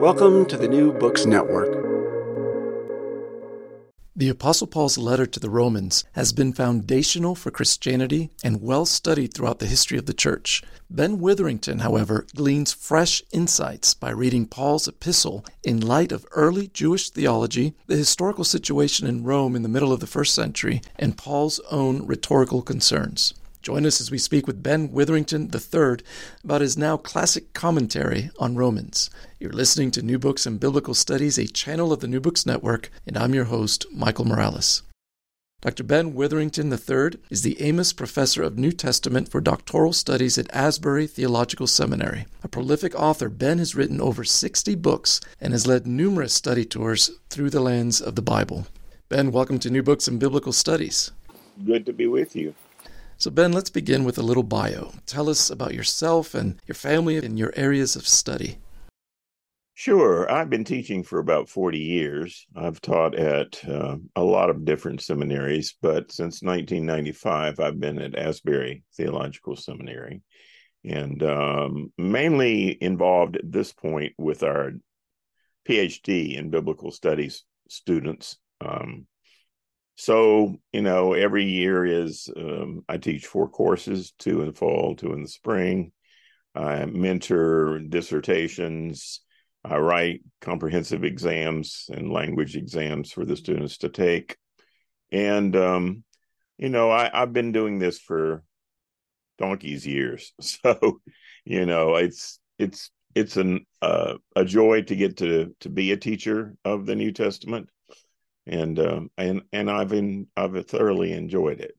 Welcome to the New Books Network. The Apostle Paul's letter to the Romans has been foundational for Christianity and well studied throughout the history of the church. Ben Witherington, however, gleans fresh insights by reading Paul's epistle in light of early Jewish theology, the historical situation in Rome in the middle of the first century, and Paul's own rhetorical concerns. Join us as we speak with Ben Witherington III about his now classic commentary on Romans. You're listening to New Books and Biblical Studies, a channel of the New Books Network, and I'm your host, Michael Morales. Dr. Ben Witherington III is the Amos Professor of New Testament for Doctoral Studies at Asbury Theological Seminary. A prolific author, Ben has written over 60 books and has led numerous study tours through the lands of the Bible. Ben, welcome to New Books and Biblical Studies. Good to be with you. So, Ben, let's begin with a little bio. Tell us about yourself and your family and your areas of study. Sure. I've been teaching for about 40 years. I've taught at uh, a lot of different seminaries, but since 1995, I've been at Asbury Theological Seminary and um, mainly involved at this point with our PhD in biblical studies students. Um, so, you know, every year is um, I teach four courses two in the fall, two in the spring. I mentor dissertations. I write comprehensive exams and language exams for the students to take. And, um, you know, I, I've been doing this for donkey's years. So, you know, it's, it's, it's an, uh, a joy to get to, to be a teacher of the New Testament and um, and and I've in, I've thoroughly enjoyed it.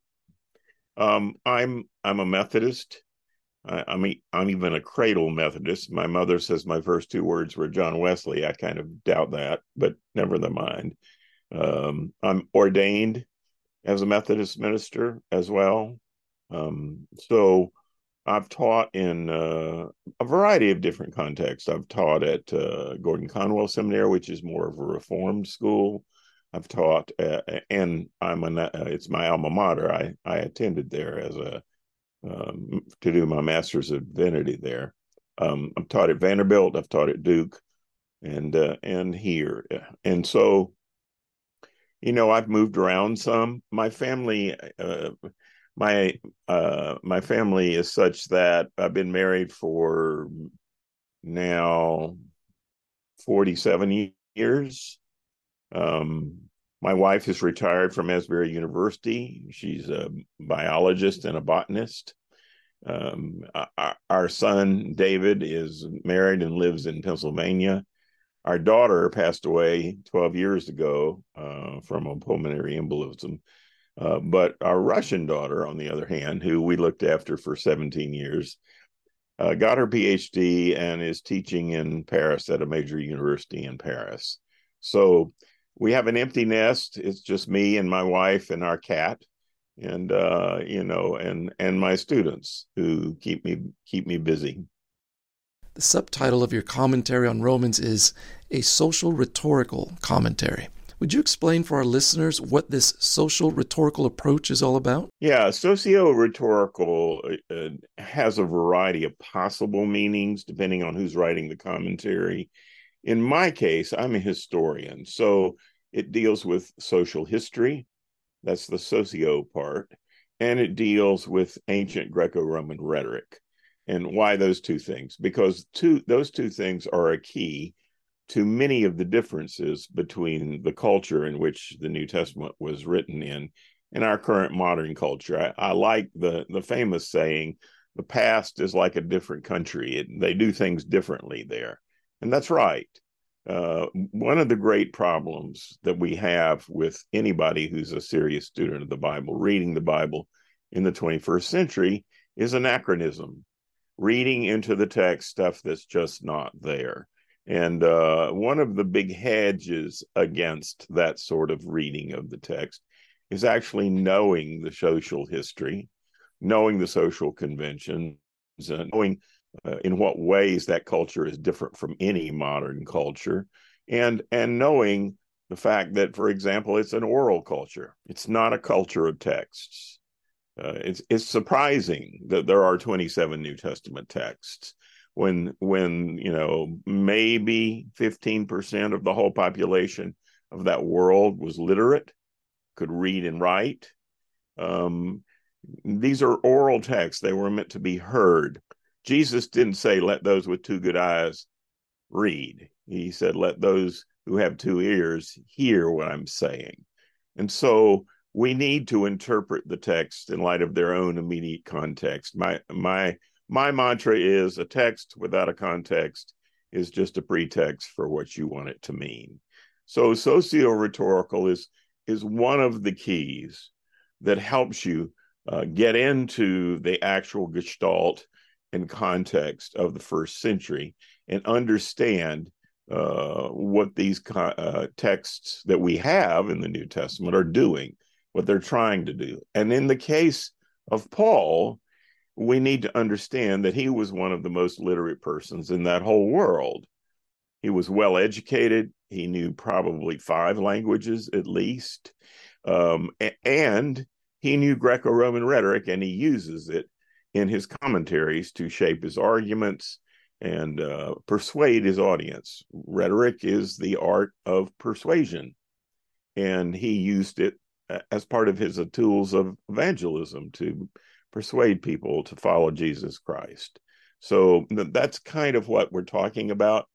Um, I'm I'm a Methodist. I, I'm I'm even a cradle Methodist. My mother says my first two words were John Wesley. I kind of doubt that, but never the mind. Um, I'm ordained as a Methodist minister as well. Um, so I've taught in uh, a variety of different contexts. I've taught at uh, Gordon Conwell Seminary, which is more of a Reformed school. I've taught, uh, and I'm a, uh, it's my alma mater. I I attended there as a um, to do my master's of divinity there. Um, I've taught at Vanderbilt. I've taught at Duke, and uh, and here, and so, you know, I've moved around some. My family, uh, my uh, my family is such that I've been married for now forty seven years um, my wife is retired from Asbury University. She's a biologist and a botanist. Um, our, son David is married and lives in Pennsylvania. Our daughter passed away 12 years ago uh, from a pulmonary embolism. Uh, but our Russian daughter, on the other hand, who we looked after for 17 years, uh, got her PhD and is teaching in Paris at a major university in Paris. So we have an empty nest. It's just me and my wife and our cat, and uh, you know, and and my students who keep me keep me busy. The subtitle of your commentary on Romans is A Social Rhetorical Commentary. Would you explain for our listeners what this social rhetorical approach is all about? Yeah, socio rhetorical uh, uh, has a variety of possible meanings depending on who's writing the commentary. In my case, I'm a historian, so it deals with social history. That's the socio part. And it deals with ancient Greco Roman rhetoric. And why those two things? Because two those two things are a key to many of the differences between the culture in which the New Testament was written in and our current modern culture. I, I like the the famous saying, "The past is like a different country; it, they do things differently there," and that's right. Uh, one of the great problems that we have with anybody who's a serious student of the Bible, reading the Bible in the 21st century, is anachronism reading into the text stuff that's just not there. And uh, one of the big hedges against that sort of reading of the text is actually knowing the social history, knowing the social conventions, and knowing uh, in what ways that culture is different from any modern culture, and and knowing the fact that, for example, it's an oral culture. It's not a culture of texts. Uh, it's it's surprising that there are 27 New Testament texts when when you know maybe 15% of the whole population of that world was literate, could read and write. Um, these are oral texts; they were meant to be heard. Jesus didn't say, "Let those with two good eyes read." He said, "Let those who have two ears hear what I'm saying." And so we need to interpret the text in light of their own immediate context. My my my mantra is a text without a context is just a pretext for what you want it to mean. So socio-rhetorical is is one of the keys that helps you uh, get into the actual gestalt and context of the first century and understand uh, what these uh, texts that we have in the New Testament are doing what they're trying to do. And in the case of Paul, we need to understand that he was one of the most literate persons in that whole world. He was well educated. He knew probably five languages at least. Um, and he knew Greco Roman rhetoric, and he uses it in his commentaries to shape his arguments and uh, persuade his audience. Rhetoric is the art of persuasion, and he used it as part of his uh, tools of evangelism to persuade people to follow Jesus Christ. So that's kind of what we're talking about.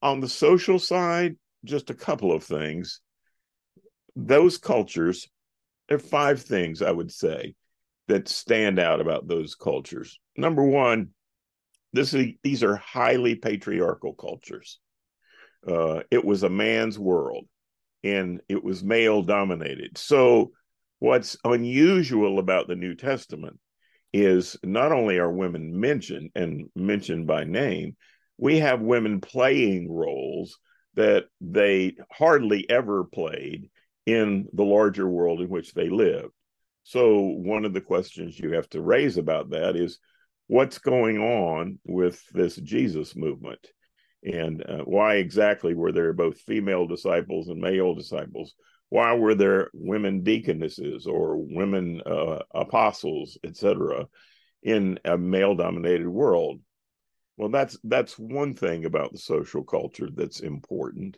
On the social side, just a couple of things. Those cultures, there are five things I would say that stand out about those cultures. Number one, this is, these are highly patriarchal cultures. Uh, it was a man's world and it was male dominated. So, what's unusual about the New Testament is not only are women mentioned and mentioned by name, we have women playing roles that they hardly ever played in the larger world in which they lived. So, one of the questions you have to raise about that is what's going on with this Jesus movement? and uh, why exactly were there both female disciples and male disciples? Why were there women deaconesses or women uh, apostles etc in a male dominated world? Well that's that's one thing about the social culture that's important.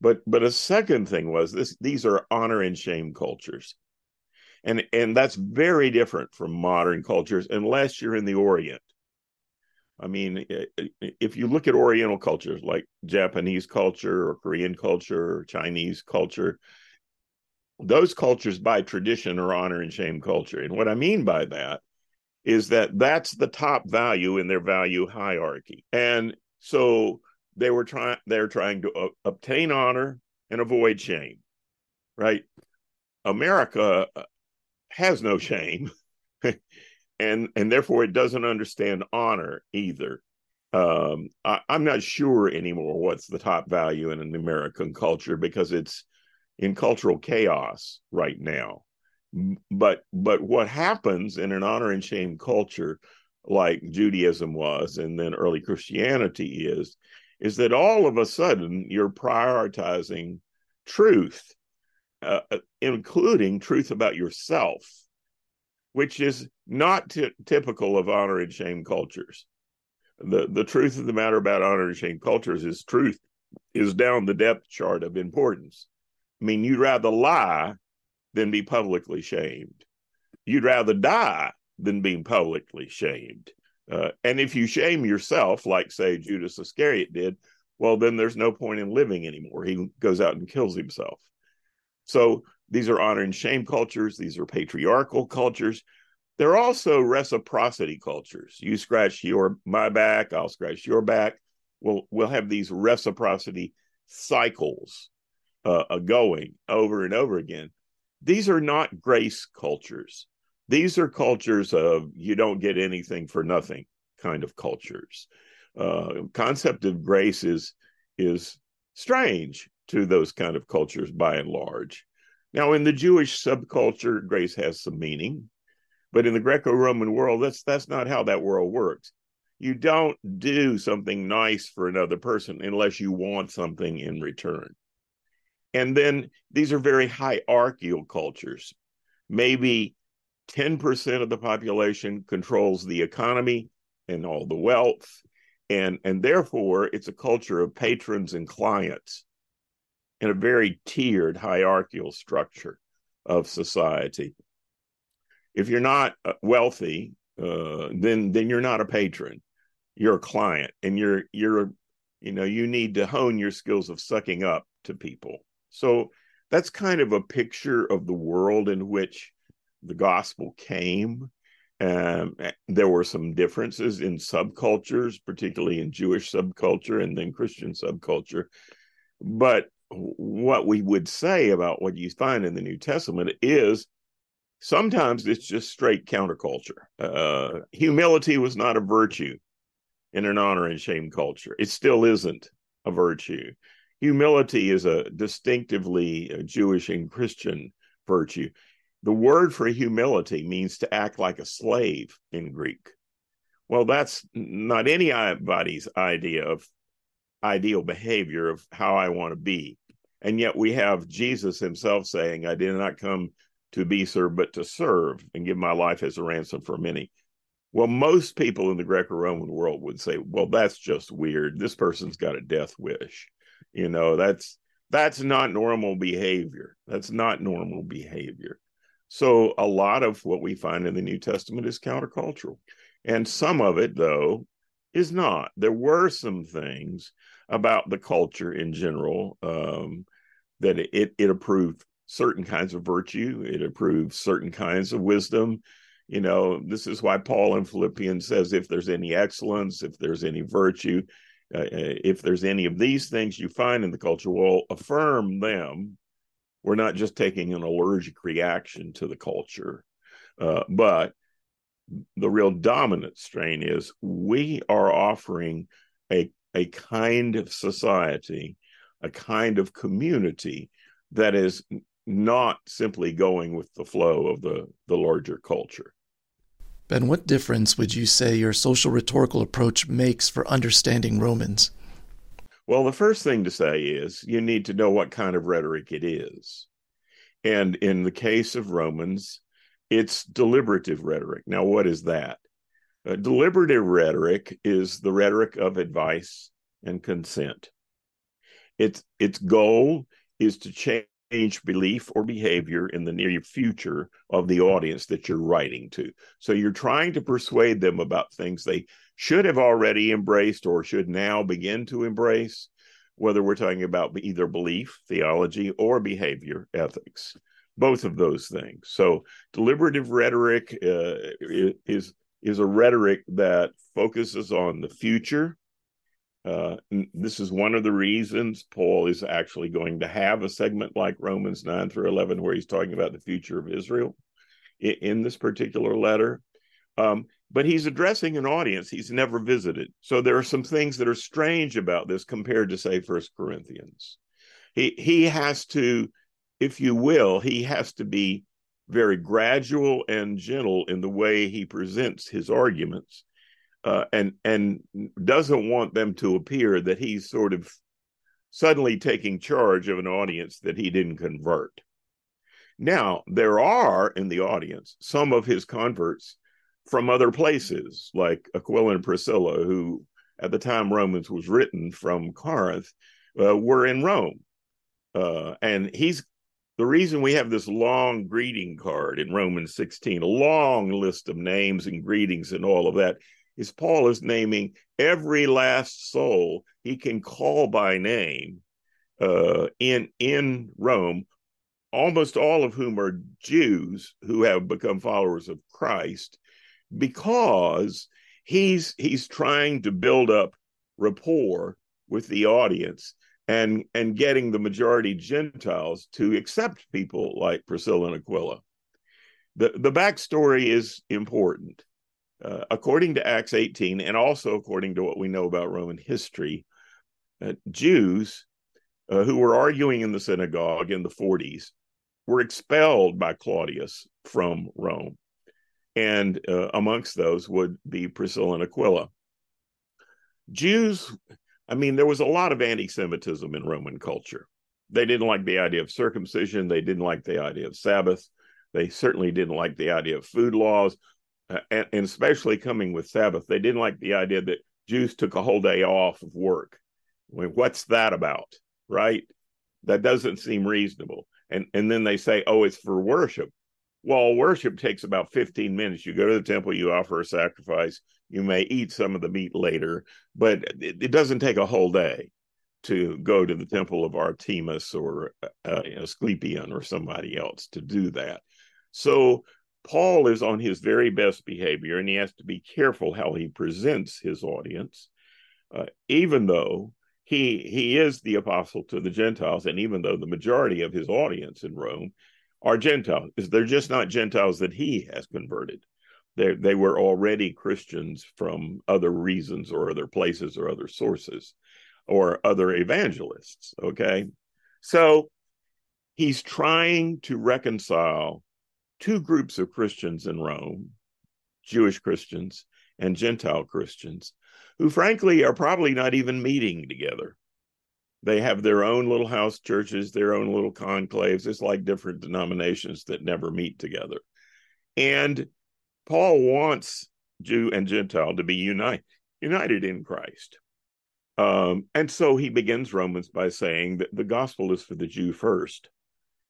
But but a second thing was this these are honor and shame cultures and and that's very different from modern cultures unless you're in the orient I mean, if you look at Oriental cultures like Japanese culture or Korean culture or Chinese culture, those cultures by tradition are honor and shame culture. And what I mean by that is that that's the top value in their value hierarchy. And so they were trying they're trying to uh, obtain honor and avoid shame. Right? America uh, has no shame. and and therefore it doesn't understand honor either. Um, I, am not sure anymore what's the top value in an American culture because it's in cultural chaos right now. But but what happens in an honor and shame culture like Judaism was and then early Christianity is, is that all of a sudden you're prioritizing truth, uh, uh including truth about yourself, which is not t- typical of honor and shame cultures. The, the truth of the matter about honor and shame cultures is truth is down the depth chart of importance. I mean, you'd rather lie than be publicly shamed. You'd rather die than being publicly shamed. Uh, and if you shame yourself, like say Judas Iscariot did, well, then there's no point in living anymore. He goes out and kills himself. So these are honor and shame cultures. These are patriarchal cultures. They're also reciprocity cultures. You scratch your my back, I'll scratch your back. We'll we'll have these reciprocity cycles uh, going over and over again. These are not grace cultures. These are cultures of you don't get anything for nothing kind of cultures. Uh, concept of grace is is strange to those kind of cultures by and large. Now, in the Jewish subculture, grace has some meaning, but in the Greco-Roman world, that's that's not how that world works. You don't do something nice for another person unless you want something in return. And then these are very hierarchical cultures. Maybe 10% of the population controls the economy and all the wealth and and therefore it's a culture of patrons and clients in a very tiered hierarchical structure of society if you're not uh, wealthy uh, then then you're not a patron you're a client and you're you're you know you need to hone your skills of sucking up to people so that's kind of a picture of the world in which the gospel came. Um, there were some differences in subcultures, particularly in Jewish subculture and then Christian subculture. But what we would say about what you find in the New Testament is sometimes it's just straight counterculture. Uh, humility was not a virtue in an honor and shame culture. It still isn't a virtue. Humility is a distinctively Jewish and Christian virtue. The word for humility means to act like a slave in Greek. Well, that's not anybody's idea of ideal behavior of how I want to be. And yet we have Jesus himself saying, I did not come to be served, but to serve and give my life as a ransom for many. Well, most people in the Greco Roman world would say, well, that's just weird. This person's got a death wish. You know, that's that's not normal behavior. That's not normal behavior. So a lot of what we find in the New Testament is countercultural. And some of it, though, is not. There were some things about the culture in general um, that it, it approved certain kinds of virtue, it approved certain kinds of wisdom. You know, this is why Paul in Philippians says if there's any excellence, if there's any virtue, uh, uh if there's any of these things you find in the culture, well, affirm them we're not just taking an allergic reaction to the culture, uh, but the real dominant strain is we are offering a a kind of society, a kind of community that is not simply going with the flow of the, the larger culture. Ben, what difference would you say your social rhetorical approach makes for understanding Romans? Well, the first thing to say is you need to know what kind of rhetoric it is. And in the case of Romans, it's deliberative rhetoric. Now, what is that? Uh, deliberative rhetoric is the rhetoric of advice and consent. Its its goal is to change belief or behavior in the near future of the audience that you're writing to. So you're trying to persuade them about things they should have already embraced or should now begin to embrace, whether we're talking about either belief, theology, or behavior ethics, both of those things. So, deliberative rhetoric uh, is is a rhetoric that focuses on the future. Uh, this is one of the reasons Paul is actually going to have a segment like Romans 9 through 11, where he's talking about the future of Israel in, in this particular letter. Um, but he's addressing an audience he's never visited. So there are some things that are strange about this compared to, say, First Corinthians. He he has to, if you will, he has to be very gradual and gentle in the way he presents his arguments uh, and and doesn't want them to appear that he's sort of suddenly taking charge of an audience that he didn't convert. Now, there are in the audience some of his converts from other places, like Aquila and Priscilla, who at the time Romans was written from Corinth, uh, were in Rome. Uh, and he's the reason we have this long greeting card in Romans 16, a long list of names and greetings and all of that, is Paul is naming every last soul he can call by name uh, in in Rome, almost all of whom are Jews who have become followers of Christ, because he's he's trying to build up rapport with the audience and and getting the majority Gentiles to accept people like Priscilla and Aquila. The the backstory is important. Uh, according to Acts 18, and also according to what we know about Roman history, uh, Jews uh, who were arguing in the synagogue in the 40s were expelled by Claudius from Rome. And uh, amongst those would be Priscilla and Aquila. Jews I mean, there was a lot of anti Semitism in Roman culture. They didn't like the idea of circumcision, they didn't like the idea of Sabbath, they certainly didn't like the idea of food laws, uh, and, and especially coming with Sabbath, they didn't like the idea that Jews took a whole day off of work. I mean, what's that about? Right? That doesn't seem reasonable. And and then they say, oh, it's for worship. Well, worship takes about 15 minutes. You go to the temple, you offer a sacrifice, you may eat some of the meat later, but it, it doesn't take a whole day to go to the temple of Artemis or uh, you Asclepion or somebody else to do that. So Paul is on his very best behavior, and he has to be careful how he presents his audience, uh, even though he he is the apostle to the Gentiles, and even though the majority of his audience in Rome are Gentiles, they're just not Gentiles that he has converted they they were already Christians from other reasons or other places or other sources or other evangelists. Okay, so he's trying to reconcile two groups of Christians in Rome, Jewish Christians and Gentile Christians, who frankly are probably not even meeting together. They have their own little house churches, their own little conclaves. It's like different denominations that never meet together. And Paul wants Jew and Gentile to be united, united in Christ. Um, and so he begins Romans by saying that the gospel is for the Jew first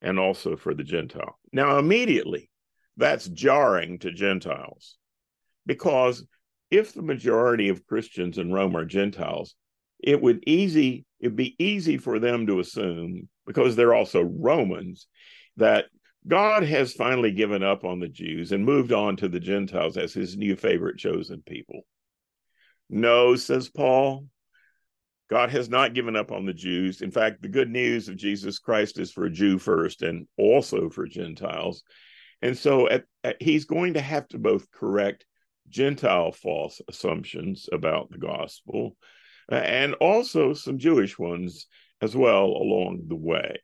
and also for the Gentile. Now, immediately, that's jarring to Gentiles because if the majority of Christians in Rome are Gentiles, it would easy it'd be easy for them to assume because they're also Romans that God has finally given up on the Jews and moved on to the Gentiles as his new favorite chosen people. No, says Paul, God has not given up on the Jews. In fact, the good news of Jesus Christ is for a Jew first and also for Gentiles. And so at, at, he's going to have to both correct Gentile false assumptions about the gospel uh, and also some Jewish ones as well along the way.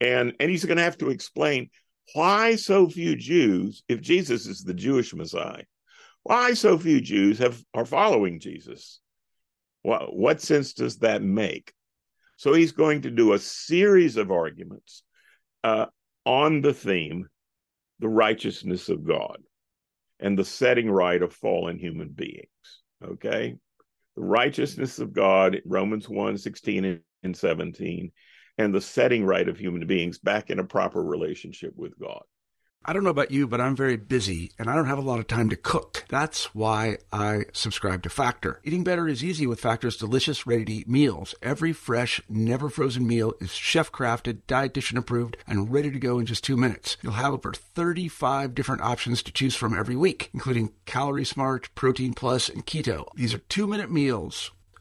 And, and he's going to have to explain why so few Jews, if Jesus is the Jewish Messiah, why so few Jews have are following Jesus? What, what sense does that make? So he's going to do a series of arguments uh, on the theme, the righteousness of God and the setting right of fallen human beings. Okay? The righteousness of God, Romans 1 16 and 17, and the setting right of human beings back in a proper relationship with God. I don't know about you, but I'm very busy and I don't have a lot of time to cook. That's why I subscribe to Factor. Eating better is easy with Factor's delicious, ready to eat meals. Every fresh, never frozen meal is chef crafted, dietitian approved, and ready to go in just two minutes. You'll have over 35 different options to choose from every week, including Calorie Smart, Protein Plus, and Keto. These are two minute meals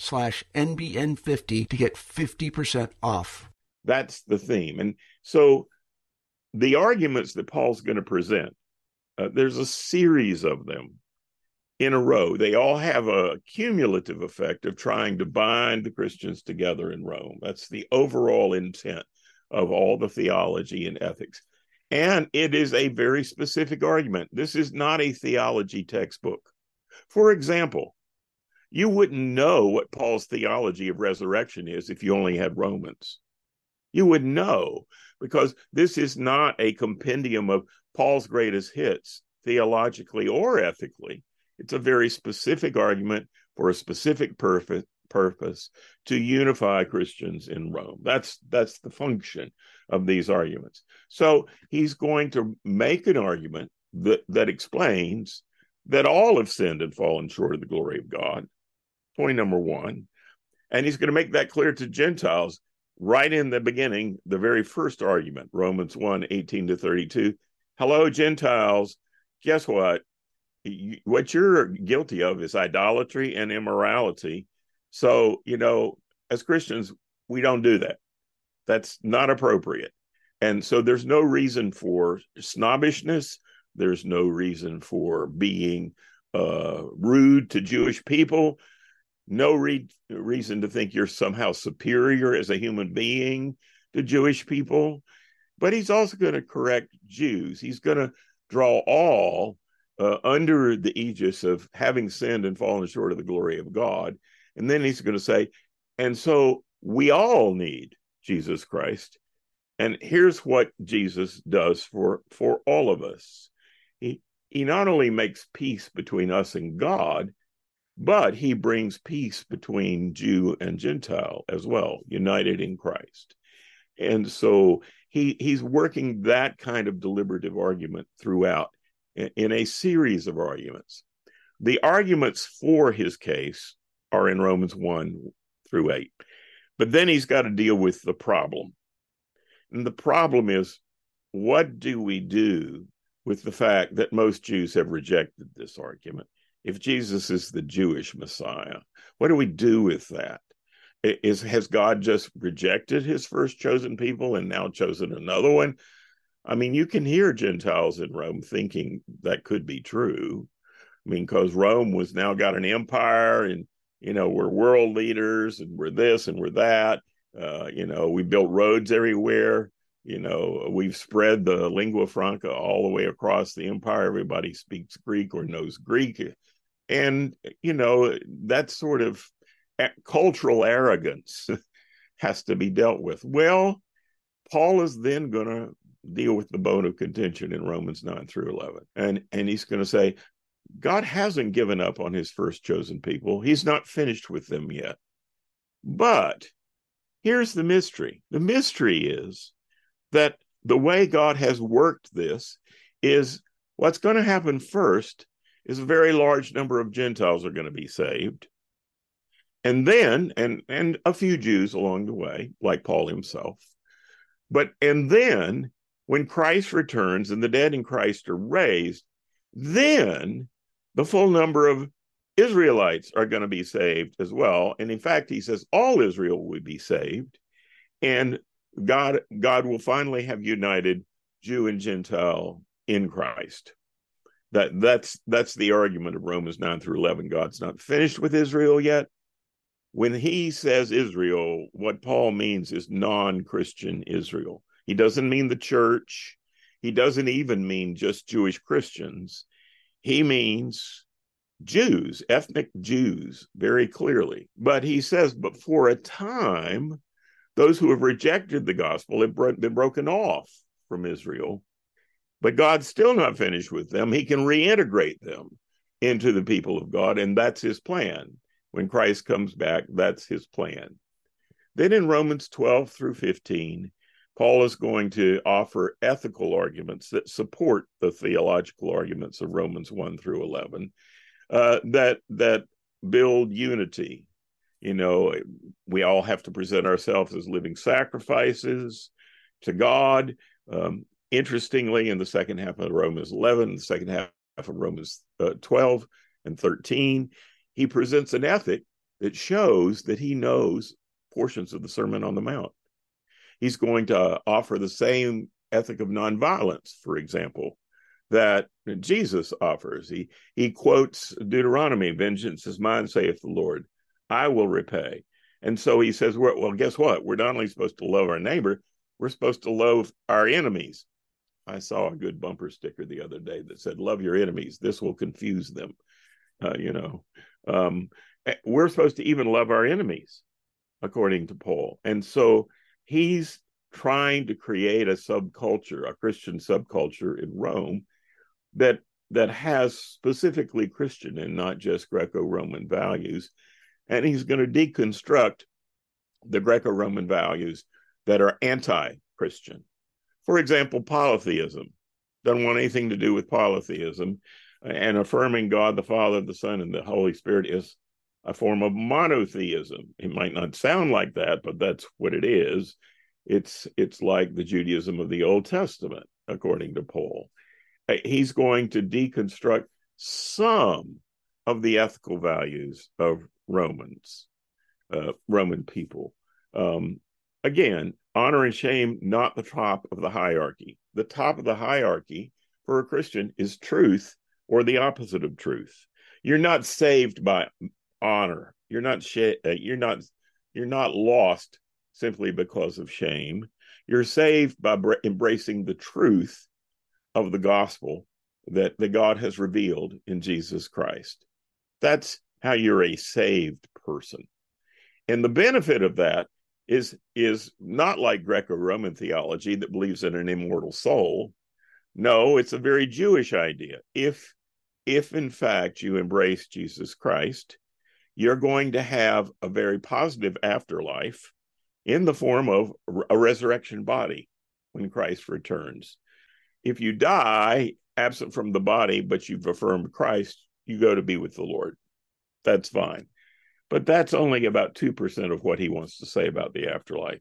slash NBN50 to get 50% off. That's the theme. And so the arguments that Paul's going to present, uh, there's a series of them in a row. They all have a cumulative effect of trying to bind the Christians together in Rome. That's the overall intent of all the theology and ethics. And it is a very specific argument. This is not a theology textbook. For example, you wouldn't know what Paul's theology of resurrection is if you only had Romans. You would know because this is not a compendium of Paul's greatest hits theologically or ethically. It's a very specific argument for a specific purpose purpose to unify Christians in Rome. That's that's the function of these arguments. So he's going to make an argument that that explains that all have sinned and fallen short of the glory of God. Point number one. And he's going to make that clear to Gentiles right in the beginning, the very first argument, Romans 1 18 to 32. Hello, Gentiles. Guess what? What you're guilty of is idolatry and immorality. So, you know, as Christians, we don't do that. That's not appropriate. And so there's no reason for snobbishness. There's no reason for being uh, rude to Jewish people no re- reason to think you're somehow superior as a human being to Jewish people. But he's also going to correct Jews. He's going to draw all uh, under the aegis of having sinned and fallen short of the glory of God. And then he's going to say, and so we all need Jesus Christ. And here's what Jesus does for, for all of us. He, he not only makes peace between us and God, but he brings peace between Jew and Gentile as well, united in Christ. And so he he's working that kind of deliberative argument throughout in, in a series of arguments. The arguments for his case are in Romans 1 through 8. But then he's got to deal with the problem. And the problem is what do we do with the fact that most Jews have rejected this argument? If Jesus is the Jewish Messiah? What do we do with that? Is has God just rejected his first chosen people and now chosen another one? I mean, you can hear Gentiles in Rome thinking that could be true. I mean, because Rome was now got an empire and you know, we're world leaders and we're this and we're that. Uh, you know, we built roads everywhere. You know, we've spread the lingua franca all the way across the empire. Everybody speaks Greek or knows Greek and you know that sort of cultural arrogance has to be dealt with. Well paul is then going to deal with the bone of contention in romans 9 through 11 and and he's going to say god hasn't given up on his first chosen people. He's not finished with them yet. But here's the mystery. The mystery is that the way god has worked this is what's going to happen first is a very large number of Gentiles are going to be saved. And then, and and a few Jews along the way, like Paul himself. But and then when Christ returns and the dead in Christ are raised, then the full number of Israelites are going to be saved as well. And in fact, he says all Israel will be saved. And God, God will finally have united Jew and Gentile in Christ that that's that's the argument of Romans 9 through 11 God's not finished with Israel yet. When he says Israel what Paul means is non-Christian Israel. He doesn't mean the church. He doesn't even mean just Jewish Christians. He means Jews ethnic Jews very clearly. But he says but for a time those who have rejected the gospel have been broken off from Israel but God's still not finished with them. He can reintegrate them into the people of God, and that's his plan. when Christ comes back, that's his plan. Then in Romans 12 through 15, Paul is going to offer ethical arguments that support the theological arguments of Romans 1 through 11 uh, that that build unity. You know, we all have to present ourselves as living sacrifices to God. Um, interestingly, in the second half of Romans 11, the second half of Romans uh, 12 and 13, he presents an ethic that shows that he knows portions of the Sermon on the Mount he's going to offer the same ethic of nonviolence, for example, that Jesus offers. He he quotes Deuteronomy, "Vengeance is mine," saith the Lord. I will repay. And so he says, well, well, guess what? We're not only supposed to love our neighbor, we're supposed to love our enemies. I saw a good bumper sticker the other day that said, "Love your enemies. This will confuse them." Uh, you know, um, eh, we're supposed to even love our enemies, according to Paul. And so he's trying to create a subculture, a Christian subculture in Rome that that has specifically Christian and not just Greco-Roman values. And he's going to deconstruct the Greco-Roman values that are anti-Christian. For example, polytheism. Doesn't want anything to do with polytheism. And affirming God the Father, the Son, and the Holy Spirit is a form of monotheism. It might not sound like that, but that's what it is. It's it's like the Judaism of the Old Testament, according to Paul. Uh, he's going to deconstruct some of the ethical values of Romans, uh, Roman people. Um, again, honor and shame, not the top of the hierarchy. The top of the hierarchy for a Christian is truth or the opposite of truth. You're not saved by honor. You're not sh- uh, you're not you're not lost simply because of shame. You're saved by br- embracing the truth of the gospel that, that God has revealed in Jesus Christ. That's how you're a saved person. And the benefit of that is is not like Greco-Roman theology that believes in an immortal soul. No, it's a very Jewish idea. If if in fact you embrace Jesus Christ, you're going to have a very positive afterlife in the form of a resurrection body when Christ returns. If you die absent from the body, but you've affirmed Christ, you go to be with the Lord. That's fine. But that's only about 2% of what he wants to say about the afterlife.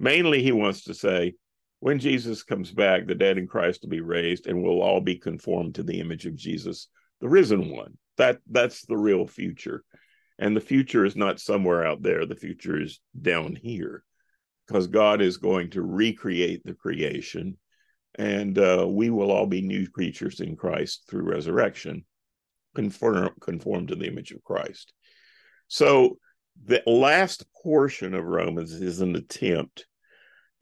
Mainly, he wants to say, when Jesus comes back, the dead in Christ will be raised and we'll all be conformed to the image of Jesus, the risen one. That that's the real future. And the future is not somewhere out there, the future is down here because God is going to recreate the creation and uh, we will all be new creatures in Christ through resurrection, conform, conform to the image of Christ. So the last portion of Romans is an attempt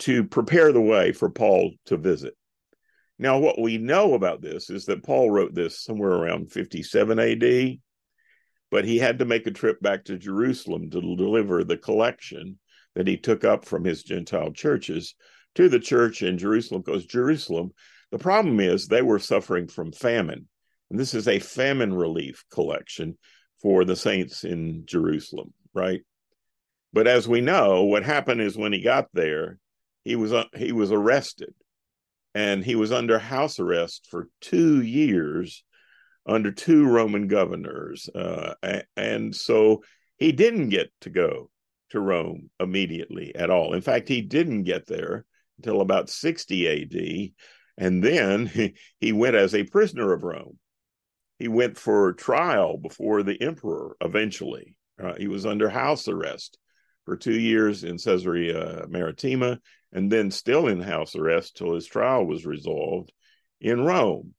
to prepare the way for Paul to visit. Now, what we know about this is that Paul wrote this somewhere around 57 AD, but he had to make a trip back to Jerusalem to deliver the collection that he took up from his Gentile churches to the church in Jerusalem because Jerusalem, the problem is they were suffering from famine. And this is a famine relief collection for the saints in Jerusalem, right? But as we know, what happened is when he got there, he was uh, he was arrested, and he was under house arrest for two years under two Roman governors. Uh, and so he didn't get to go to Rome immediately at all. In fact, he didn't get there until about 60 AD. And then he, he went as a prisoner of Rome. He went for trial before the emperor eventually. Uh, he was under house arrest for two years in Caesarea Maritima and then still in house arrest till his trial was resolved in Rome.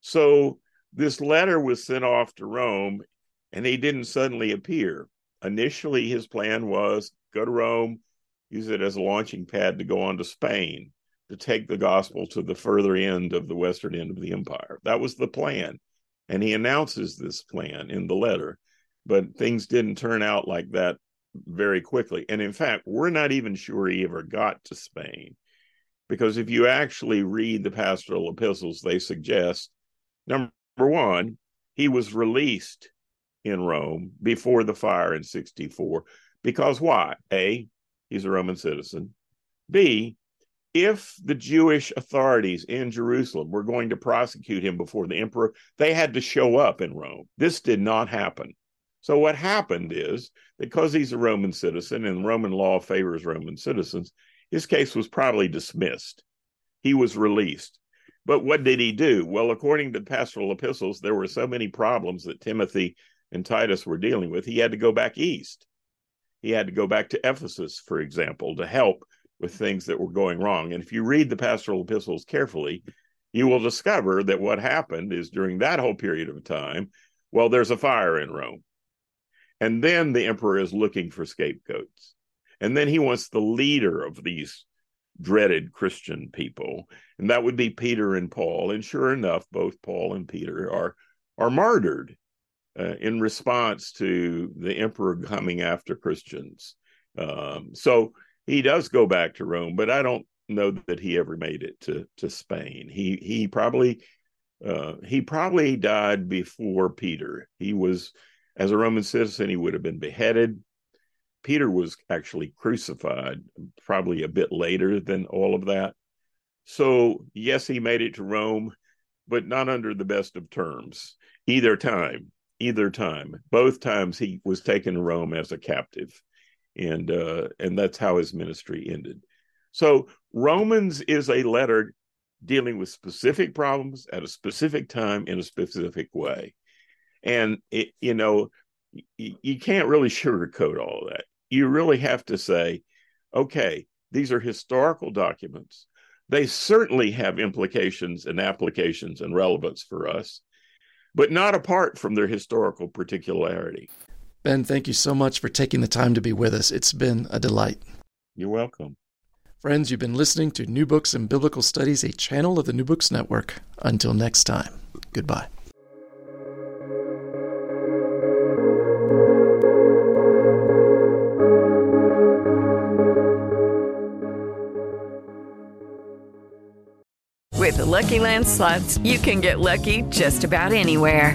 So this letter was sent off to Rome, and he didn't suddenly appear. Initially, his plan was go to Rome, use it as a launching pad to go on to Spain to take the gospel to the further end of the western end of the empire. That was the plan. And he announces this plan in the letter. But things didn't turn out like that very quickly. And in fact, we're not even sure he ever got to Spain. Because if you actually read the pastoral epistles, they suggest number one, he was released in Rome before the fire in 64. Because why? A, he's a Roman citizen. B, if the Jewish authorities in Jerusalem were going to prosecute him before the emperor, they had to show up in Rome. This did not happen. So, what happened is because he's a Roman citizen and Roman law favors Roman citizens, his case was probably dismissed. He was released. But what did he do? Well, according to pastoral epistles, there were so many problems that Timothy and Titus were dealing with. He had to go back east. He had to go back to Ephesus, for example, to help with things that were going wrong. And if you read the pastoral epistles carefully, you will discover that what happened is during that whole period of time, well, there's a fire in Rome. And then the emperor is looking for scapegoats. And then he wants the leader of these dreaded Christian people, and that would be Peter and Paul. And sure enough, both Paul and Peter are are martyred uh, in response to the emperor coming after Christians. Um, so he does go back to Rome, but I don't know that he ever made it to to Spain. He he probably uh, he probably died before Peter. He was as a Roman citizen, he would have been beheaded. Peter was actually crucified probably a bit later than all of that. So, yes, he made it to Rome, but not under the best of terms. Either time, either time. Both times he was taken to Rome as a captive and uh, and that's how his ministry ended. So Romans is a letter dealing with specific problems at a specific time in a specific way, and it, you know you, you can't really sugarcoat all that. You really have to say, okay, these are historical documents. They certainly have implications and applications and relevance for us, but not apart from their historical particularity. Ben, thank you so much for taking the time to be with us. It's been a delight. You're welcome. Friends, you've been listening to New Books and Biblical Studies, a channel of the New Books Network. Until next time, goodbye. With the Lucky Land slots, you can get lucky just about anywhere.